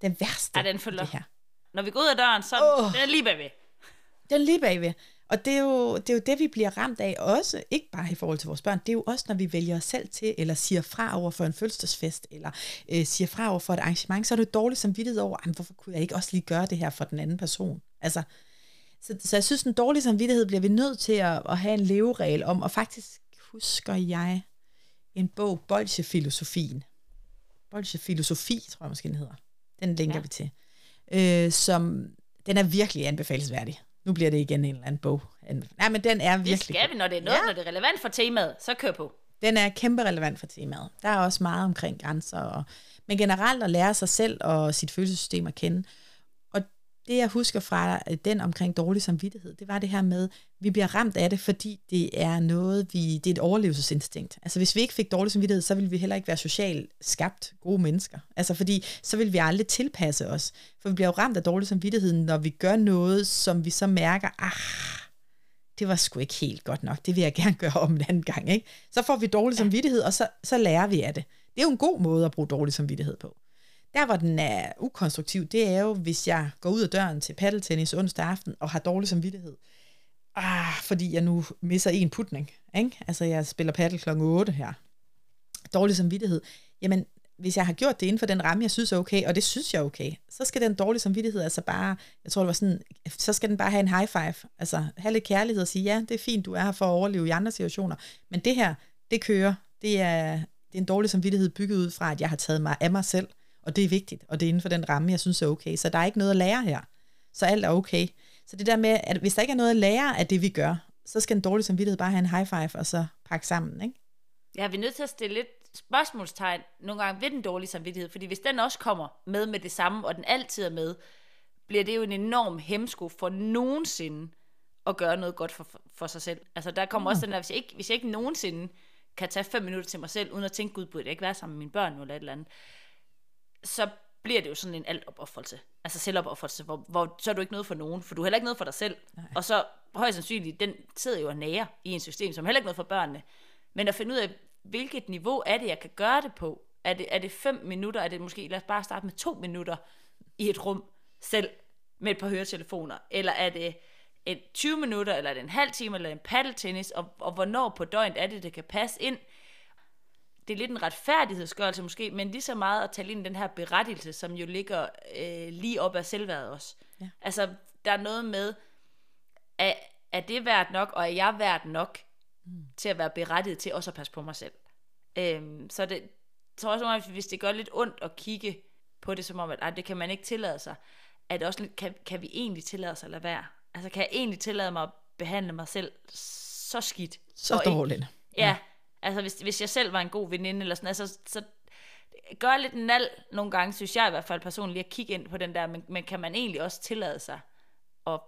det værste. Ja, den følger. Det her. Når vi går ud af døren, så oh. den er lige bagved. Den er lige bagved. Og det er, jo, det er jo det, vi bliver ramt af også, ikke bare i forhold til vores børn, det er jo også, når vi vælger os selv til, eller siger fra over for en fødselsdagsfest, eller øh, siger fra over for et arrangement, så er det dårligt samvittighed over, hvorfor kunne jeg ikke også lige gøre det her for den anden person? Altså, så, så jeg synes, en dårlig samvittighed bliver vi nødt til at, at have en leveregel om, og faktisk husker jeg en bog, Bolsje-filosofien. Bolsje-filosofi, tror jeg måske, den hedder. Den linker ja. vi til. Øh, som, den er virkelig anbefalesværdig. Nu bliver det igen en eller anden bog. Nej, men den er virkelig... Det skal vi, når det er noget, ja. når det er relevant for temaet, så kør på. Den er kæmpe relevant for temaet. Der er også meget omkring grænser, og, men generelt at lære sig selv og sit følelsessystem at kende det jeg husker fra øh, den omkring dårlig samvittighed, det var det her med, vi bliver ramt af det, fordi det er noget, vi, det er et overlevelsesinstinkt. Altså hvis vi ikke fik dårlig samvittighed, så ville vi heller ikke være socialt skabt gode mennesker. Altså fordi, så vil vi aldrig tilpasse os. For vi bliver jo ramt af dårlig samvittighed, når vi gør noget, som vi så mærker, ah, det var sgu ikke helt godt nok, det vil jeg gerne gøre om en anden gang. Ikke? Så får vi dårlig samvittighed, og så, så lærer vi af det. Det er jo en god måde at bruge dårlig samvittighed på. Der, hvor den er ukonstruktiv, det er jo, hvis jeg går ud af døren til paddeltennis onsdag aften og har dårlig samvittighed. Ah, fordi jeg nu misser en putning. Ikke? Altså, jeg spiller paddel klokken 8 her. Dårlig samvittighed. Jamen, hvis jeg har gjort det inden for den ramme, jeg synes er okay, og det synes jeg er okay, så skal den dårlige samvittighed altså bare, jeg tror det var sådan, så skal den bare have en high five, altså have lidt kærlighed og sige, ja, det er fint, du er her for at overleve i andre situationer, men det her, det kører, det er, det er en dårlig samvittighed bygget ud fra, at jeg har taget mig af mig selv, og det er vigtigt, og det er inden for den ramme, jeg synes er okay. Så der er ikke noget at lære her. Så alt er okay. Så det der med, at hvis der ikke er noget at lære af det, vi gør, så skal en dårlig samvittighed bare have en high five, og så pakke sammen, ikke? Ja, vi er nødt til at stille lidt spørgsmålstegn nogle gange ved den dårlige samvittighed, fordi hvis den også kommer med med det samme, og den altid er med, bliver det jo en enorm hemsko for nogensinde at gøre noget godt for, for sig selv. Altså der kommer mm. også den der, hvis jeg, ikke, hvis jeg ikke nogensinde kan tage fem minutter til mig selv, uden at tænke, gud, burde jeg ikke være sammen med mine børn eller et eller andet, så bliver det jo sådan en altopoffrelse. Altså selvopoffrelse, hvor, hvor så er du ikke noget for nogen, for du er heller ikke noget for dig selv. Nej. Og så højst sandsynligt, den sidder jo og nærer i en system, som heller ikke noget for børnene. Men at finde ud af, hvilket niveau er det, jeg kan gøre det på? Er det, er det fem minutter? Er det måske, lad os bare starte med to minutter i et rum selv med et par høretelefoner? Eller er det et 20 minutter, eller er det en halv time, eller en paddeltennis? Og, og hvornår på døgnet er det, det kan passe ind? Det er lidt en retfærdighedsgørelse måske, men lige så meget at tale ind i den her berettigelse, som jo ligger øh, lige op af selvværdet også. Ja. Altså, der er noget med, er, er det værd nok, og er jeg værd nok? mm. til at være berettiget til også at passe på mig selv. Øhm, så det så også, at hvis det gør lidt ondt at kigge på det, som om, at ej, det kan man ikke tillade sig, at også kan, kan vi egentlig tillade os at lade være? Altså, kan jeg egentlig tillade mig at behandle mig selv så skidt? Så dårligt. Ja, ja, altså hvis, hvis jeg selv var en god veninde, eller sådan, altså, så gør lidt nal nogle gange, synes jeg i hvert fald personligt, at kigge ind på den der, men, men kan man egentlig også tillade sig at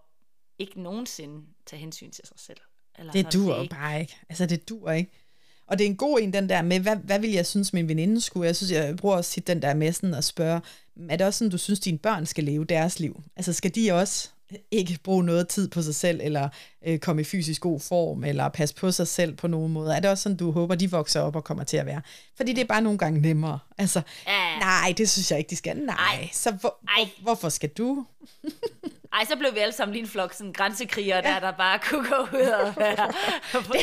ikke nogensinde tage hensyn til sig selv? Eller det dur jo bare ikke. Altså, det dur ikke. Og det er en god en, den der med, hvad, hvad vil jeg synes, min veninde skulle? Jeg synes, jeg bruger også tit den der med sådan at spørge, er det også sådan, du synes, dine børn skal leve deres liv? Altså, skal de også ikke bruge noget tid på sig selv, eller øh, komme i fysisk god form, eller passe på sig selv på nogen måde? Er det også sådan, du håber, de vokser op og kommer til at være? Fordi det er bare nogle gange nemmere. Altså, ja. nej, det synes jeg ikke, de skal. Nej, Ej. så hvor, Ej. Hvor, hvorfor skal du? Ej, så blev vi alle sammen lige en flok sådan grænsekriger, ja. der, der bare kunne gå ud og være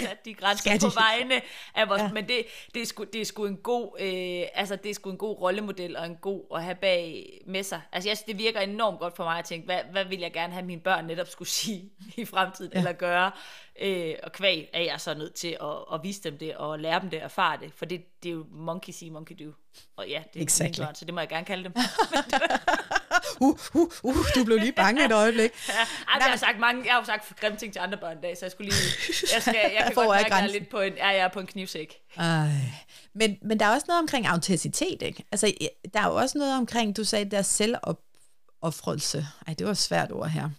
sat de grænser de. på vegne af vores... Ja. Men det, det, er sgu, det er sgu en god, øh, altså det er sgu en god rollemodel og en god at have bag med sig. Altså jeg synes, det virker enormt godt for mig at tænke, hvad, hvad vil jeg gerne have mine børn netop skulle sige i fremtiden, ja. eller gøre. Øh, og kvæg er jeg så nødt til at, at vise dem det, og lære dem det, og erfare det. For det, det er jo monkey see, monkey do. Og ja, det er exactly. børn, så det må jeg gerne kalde dem. uh, uh, uh, du blev lige bange et øjeblik. ja, jeg, har sagt mange, jeg har sagt grimme ting til andre børn i dag, så jeg skulle lige, jeg, skal, jeg kan godt mærke, at lidt på en, ja, jeg er på en knivsæk. Ej. Men, men der er også noget omkring autenticitet, ikke? Altså, der er jo også noget omkring, du sagde, der selvopoffrelse. Ej, det var et svært ord her.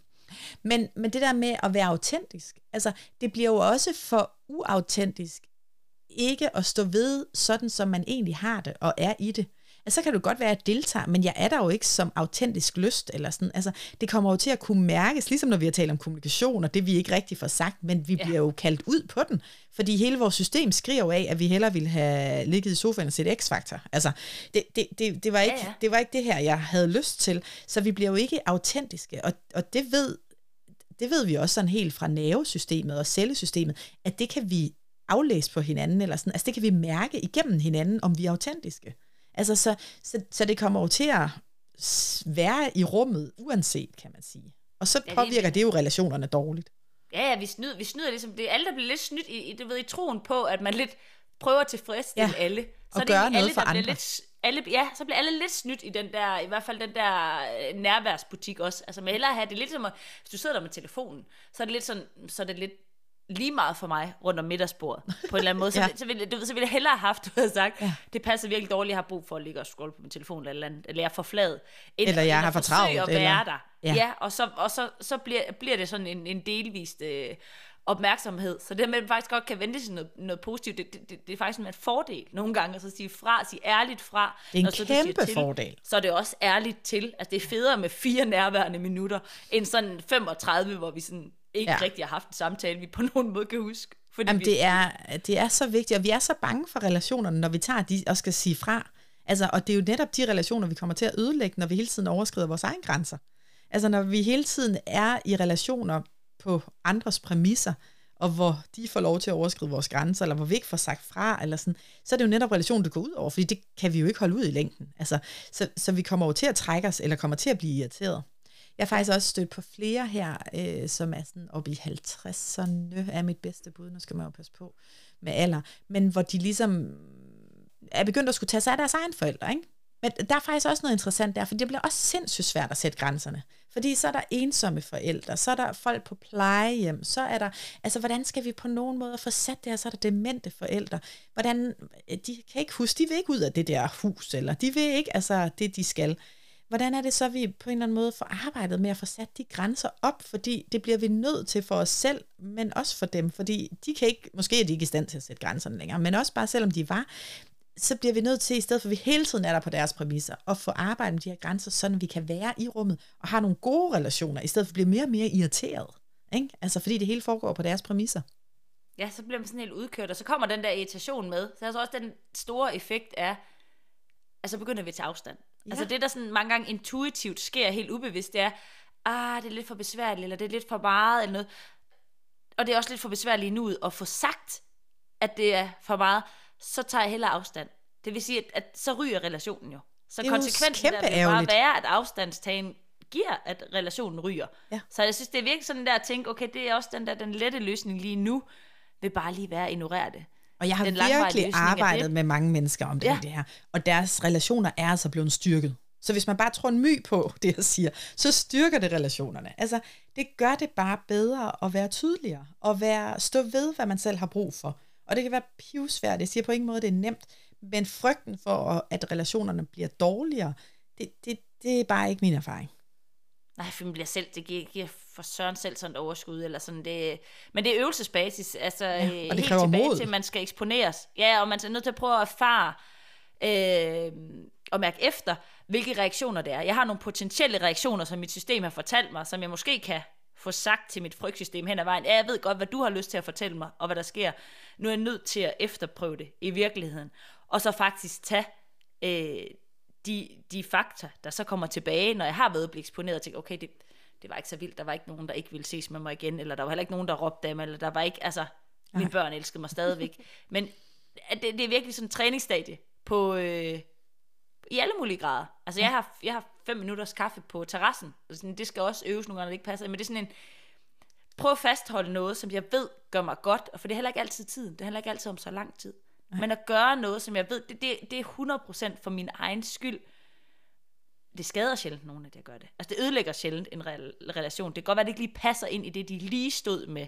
Men, men det der med at være autentisk, altså det bliver jo også for uautentisk ikke at stå ved sådan, som man egentlig har det og er i det. Altså, så kan det godt være, at jeg deltager, men jeg er der jo ikke som autentisk lyst, eller sådan. Altså, det kommer jo til at kunne mærkes, ligesom når vi har talt om kommunikation, og det vi ikke rigtig får sagt, men vi ja. bliver jo kaldt ud på den, fordi hele vores system skriver jo af, at vi hellere ville have ligget i sofaen og set X-Factor. Altså, det, det, det, det, var ikke, ja, ja. det var ikke det her, jeg havde lyst til, så vi bliver jo ikke autentiske, og, og det ved det ved vi også sådan helt fra nervesystemet og cellesystemet, at det kan vi aflæse på hinanden, eller sådan, altså det kan vi mærke igennem hinanden, om vi er autentiske. Altså så, så, så det kommer jo til at være i rummet, uanset, kan man sige. Og så ja, påvirker det, det jo relationerne dårligt. Ja, ja, vi snyder, vi snyder ligesom, det er alle, der bliver lidt snydt i, du ved, i troen på, at man lidt prøver at tilfredsstille ja, alle. Så og det gøre noget alle, for andre. Lidt, alle, ja, så bliver alle lidt snydt i den der, i hvert fald den der øh, nærværsbutik også. Altså man hellere have det lidt som, at, hvis du sidder der med telefonen, så er det lidt sådan, så er det lidt lige meget for mig rundt om middagsbordet, på en eller anden måde. Så, ja. så, ville, du, så ville jeg hellere have haft, du havde sagt, ja. det passer virkelig dårligt, jeg har brug for at ligge og scrolle på min telefon, eller, andet, eller jeg er for flad. End, eller jeg har for travlt. at være eller... der. Ja, ja og, så, og så, så bliver, bliver det sådan en, en delvist øh, opmærksomhed. Så det at man faktisk godt kan vente sig noget, noget positivt, det, det, det, det er faktisk en fordel nogle gange, at så sige fra, sige ærligt fra. Det er en når så kæmpe til, fordel. Så er det også ærligt til. Altså det er federe med fire nærværende minutter, end sådan 35, hvor vi sådan ikke ja. rigtig har haft en samtale, vi på nogen måde kan huske. Fordi Jamen, vi... det, er, det er så vigtigt, og vi er så bange for relationerne, når vi tager de og skal sige fra. Altså, og det er jo netop de relationer, vi kommer til at ødelægge, når vi hele tiden overskrider vores egne grænser. Altså, når vi hele tiden er i relationer på andres præmisser, og hvor de får lov til at overskride vores grænser, eller hvor vi ikke får sagt fra, eller sådan, så er det jo netop relationen, der går ud over, fordi det kan vi jo ikke holde ud i længden. Altså, så, så vi kommer jo til at trække os, eller kommer til at blive irriteret. Jeg har faktisk også stødt på flere her, øh, som er sådan oppe i 50'erne, er mit bedste bud, nu skal man jo passe på med alder, men hvor de ligesom mm, er begyndt at skulle tage sig af deres egen forældre, ikke? Men der er faktisk også noget interessant der, for det bliver også sindssygt svært at sætte grænserne. Fordi så er der ensomme forældre, så er der folk på plejehjem, så er der, altså hvordan skal vi på nogen måde få sat det her, så er der demente forældre. Hvordan, de kan ikke huske, de vil ikke ud af det der hus, eller de vil ikke, altså det de skal. Hvordan er det så, at vi på en eller anden måde får arbejdet med at få sat de grænser op, fordi det bliver vi nødt til for os selv, men også for dem, fordi de kan ikke, måske er de ikke i stand til at sætte grænserne længere, men også bare selvom de var, så bliver vi nødt til, i stedet for at vi hele tiden er der på deres præmisser, at få arbejdet med de her grænser, så vi kan være i rummet og have nogle gode relationer, i stedet for at blive mere og mere irriteret. Ikke? Altså fordi det hele foregår på deres præmisser. Ja, så bliver man sådan helt udkørt, og så kommer den der irritation med. Så altså også den store effekt er, altså begynder vi at tage afstand. Ja. Altså det, der sådan mange gange intuitivt sker helt ubevidst, det er, ah, det er lidt for besværligt, eller det er lidt for meget, eller noget. Og det er også lidt for besværligt nu at få sagt, at det er for meget så tager jeg hellere afstand. Det vil sige, at, at så ryger relationen jo. Så konsekvensen der vil bare være, at afstandstagen giver, at relationen ryger. Ja. Så jeg synes, det er virkelig sådan der at tænke, okay, det er også den der den lette løsning lige nu, vil bare lige være at ignorere det. Og jeg har virkelig arbejdet med mange mennesker om det, ja. det her. Og deres relationer er altså blevet styrket. Så hvis man bare tror en my på det, jeg siger, så styrker det relationerne. Altså, det gør det bare bedre at være tydeligere, og være, stå ved, hvad man selv har brug for. Og det kan være pivsvært. Jeg siger på ingen måde, det er nemt. Men frygten for, at relationerne bliver dårligere, det, det, det er bare ikke min erfaring. Nej, man bliver selv, det giver, giver for søren selv sådan et overskud, eller sådan det, men det er øvelsesbasis, altså ja, og det helt tilbage mod. til, at man skal eksponeres. Ja, og man er nødt til at prøve at erfare, øh, og mærke efter, hvilke reaktioner det er. Jeg har nogle potentielle reaktioner, som mit system har fortalt mig, som jeg måske kan få sagt til mit frygtsystem hen ad vejen, ja, jeg ved godt, hvad du har lyst til at fortælle mig, og hvad der sker. Nu er jeg nødt til at efterprøve det i virkeligheden. Og så faktisk tage øh, de, de fakta, der så kommer tilbage, når jeg har været blevet eksponeret, og tænke, okay, det, det var ikke så vildt, der var ikke nogen, der ikke ville ses med mig igen, eller der var heller ikke nogen, der råbte dem, eller der var ikke, altså, mine børn elskede mig stadigvæk. Men det, det er virkelig sådan en træningsstadie på, øh, i alle mulige grader. Altså, jeg har, jeg har fem minutters kaffe på terrassen. Altså, det skal også øves nogle gange, når det ikke passer. Men det er sådan en, prøv at fastholde noget, som jeg ved gør mig godt, og for det er heller ikke altid tiden. Det handler ikke altid om så lang tid. Men at gøre noget, som jeg ved, det, det, det er 100% for min egen skyld. Det skader sjældent nogen, at jeg gør det. Altså det ødelægger sjældent en relation. Det kan godt være, at det ikke lige passer ind i det, de lige stod med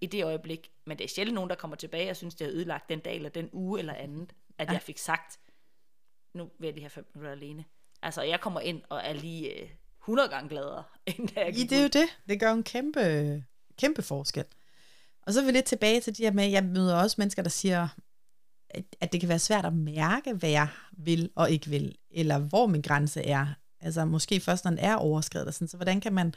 i det øjeblik. Men det er sjældent nogen, der kommer tilbage og synes, det har ødelagt den dag eller den uge eller andet, at ja. jeg fik sagt, nu vil jeg lige have fem minutter alene. Altså, jeg kommer ind og er lige øh, 100 gange gladere, end da jeg gik Det er jo det. Det gør en kæmpe, kæmpe forskel. Og så er vi lidt tilbage til de her med, jeg møder også mennesker, der siger, at det kan være svært at mærke, hvad jeg vil og ikke vil, eller hvor min grænse er. Altså måske først, når den er overskrevet. Sådan. Så hvordan kan man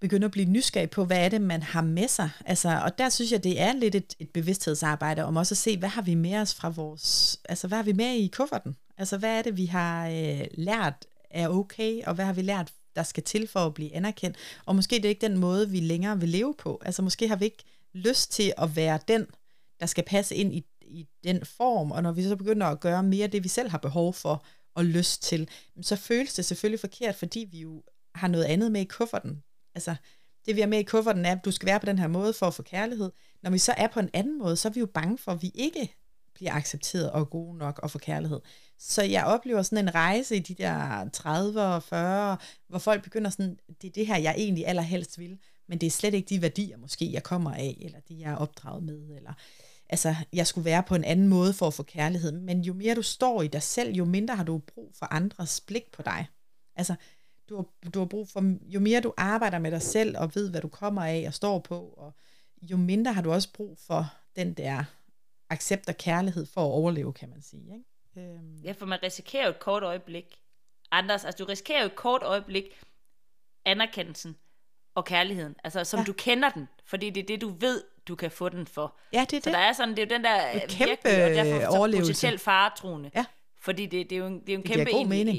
begynde at blive nysgerrig på, hvad er det, man har med sig. Altså, og der synes jeg, det er lidt et, et bevidsthedsarbejde om også at se, hvad har vi med os fra vores, altså hvad har vi med i kufferten? Altså hvad er det, vi har øh, lært er okay, og hvad har vi lært, der skal til for at blive anerkendt? Og måske det er ikke den måde, vi længere vil leve på. Altså måske har vi ikke lyst til at være den, der skal passe ind i, i den form, og når vi så begynder at gøre mere det, vi selv har behov for og lyst til, så føles det selvfølgelig forkert, fordi vi jo har noget andet med i kufferten, altså, det vi har med i kufferten er, at du skal være på den her måde for at få kærlighed. Når vi så er på en anden måde, så er vi jo bange for, at vi ikke bliver accepteret og gode nok og få kærlighed. Så jeg oplever sådan en rejse i de der 30 og 40, hvor folk begynder sådan, det er det her, jeg egentlig allerhelst vil, men det er slet ikke de værdier måske, jeg kommer af, eller det jeg er opdraget med, eller altså, jeg skulle være på en anden måde for at få kærlighed. Men jo mere du står i dig selv, jo mindre har du brug for andres blik på dig. Altså, du har, du har brug for, jo mere du arbejder med dig selv og ved, hvad du kommer af og står på, og jo mindre har du også brug for den der accept og kærlighed for at overleve, kan man sige. Ikke? Øhm. Ja, for man risikerer jo et kort øjeblik. Anders, altså du risikerer jo et kort øjeblik anerkendelsen og kærligheden, altså som ja. du kender den, fordi det er det, du ved, du kan få den for. Ja, det er det. Så der er sådan, det er jo den der en kæmpe virkelig, og derfor overlevelse. potentielt faretroende. Ja. Fordi det, det, er jo en, det er jo en det kæmpe god mening.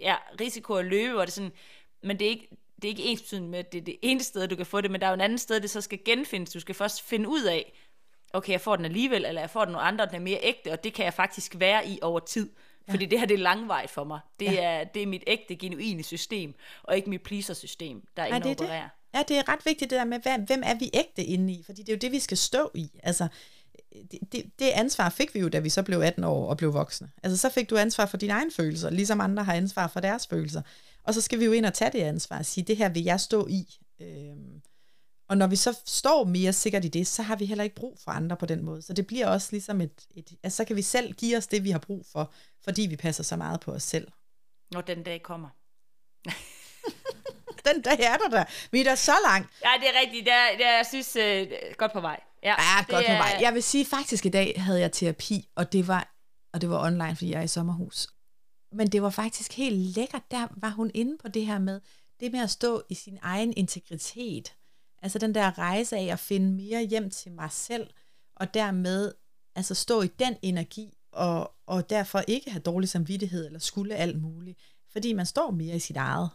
Ja, risiko at løbe, og det er sådan, men det er ikke, det er ikke ens med, at det er det ene sted, du kan få det, men der er jo en anden sted, det så skal genfindes. Du skal først finde ud af, okay, jeg får den alligevel, eller jeg får den nogle andre, den er mere ægte, og det kan jeg faktisk være i over tid. Ja. Fordi det her, det er langvejt for mig. Det, ja. er, det er mit ægte, genuine system, og ikke mit pleaser-system, der ja, det det. Ja, det er ret vigtigt det der med, hvem er vi ægte inde i? Fordi det er jo det, vi skal stå i. Altså, det, det, det ansvar fik vi jo, da vi så blev 18 år og blev voksne. Altså så fik du ansvar for dine egne følelser, ligesom andre har ansvar for deres følelser. Og så skal vi jo ind og tage det ansvar og sige, det her vil jeg stå i. Øhm, og når vi så står mere sikkert i det, så har vi heller ikke brug for andre på den måde. Så det bliver også ligesom et, et altså så kan vi selv give os det, vi har brug for, fordi vi passer så meget på os selv. Når den dag kommer. den dag er der der. Vi er der så langt. Ja, det er rigtigt. Det er, det er, jeg synes, øh, godt på vej. Ja, Ja, godt på er- vej. Jeg vil sige, faktisk i dag havde jeg terapi, og det var, og det var online, fordi jeg er i sommerhus. Men det var faktisk helt lækkert. Der var hun inde på det her med, det med at stå i sin egen integritet. Altså den der rejse af at finde mere hjem til mig selv, og dermed altså stå i den energi, og, og derfor ikke have dårlig samvittighed, eller skulle alt muligt. Fordi man står mere i sit eget.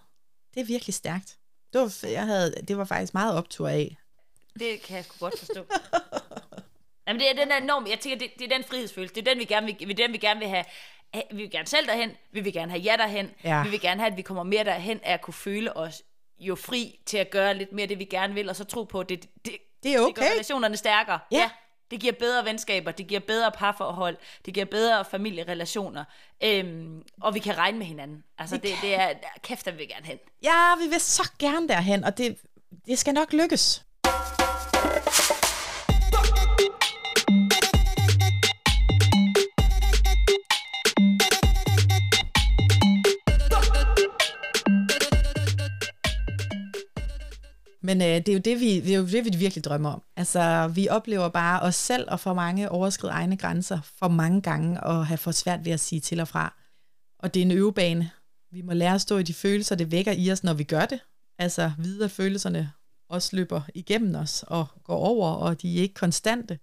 Det er virkelig stærkt. Det var, jeg havde, det var faktisk meget optur af. Det kan jeg sgu godt forstå. Jamen, det er den der norm. Jeg tænker, det, det er den frihedsfølelse. Det er den, vi gerne vil, den, vi gerne vil have. Ha- Vi vil gerne selv derhen. Vi vil gerne have jer derhen. Ja. Vi vil gerne have, at vi kommer mere derhen af at kunne føle os jo fri til at gøre lidt mere det, vi gerne vil, og så tro på, at det, det, Det er det gør okay. relationerne stærkere. Ja. Det giver bedre venskaber, det giver bedre parforhold, det giver bedre familierelationer, øhm, og vi kan regne med hinanden. Altså, det, det er, kæft, vi vil gerne hen. Ja, vi vil så gerne derhen, og det, det skal nok lykkes. Men øh, det, er jo det, vi, det er jo det, vi virkelig drømmer om. Altså, vi oplever bare os selv og for mange overskride egne grænser for mange gange og have for svært ved at sige til og fra. Og det er en øvebane. Vi må lære at stå i de følelser, det vækker i os, når vi gør det. Altså vide, at følelserne også løber igennem os og går over, og de er ikke konstante.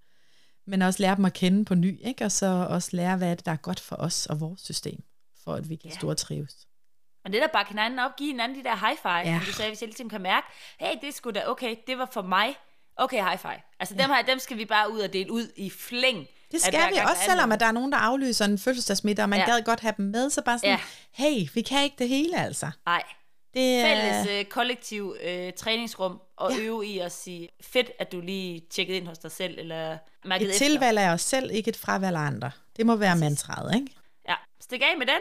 Men også lære dem at kende på ny, ikke? og så også lære, hvad er det, der er godt for os og vores system, for at vi kan Ja. og trives. Og det der bakke hinanden op, give hinanden de der high five, ja. Ja. som du sagde, hvis jeg ligesom kan mærke, hey, det skulle da, okay, det var for mig, okay, high five. Altså dem her, dem skal vi bare ud og dele ud i flæng. Det skal vi også, selvom at der er nogen, der aflyser en fødselsdagsmiddag, og man Ja. ja. gad godt have dem med, så bare sådan, Ja. ja. hey, vi kan ikke det hele altså. Nej, Det er, fælles øh, kollektiv øh, træningsrum og ja. Ja. øve i at sige, fedt, at du lige tjekkede ind hos dig selv, eller mærket et efter. tilvalg af os selv, ikke et fravalg af andre. Det må være mantraet, ikke? Ja, stik af med den.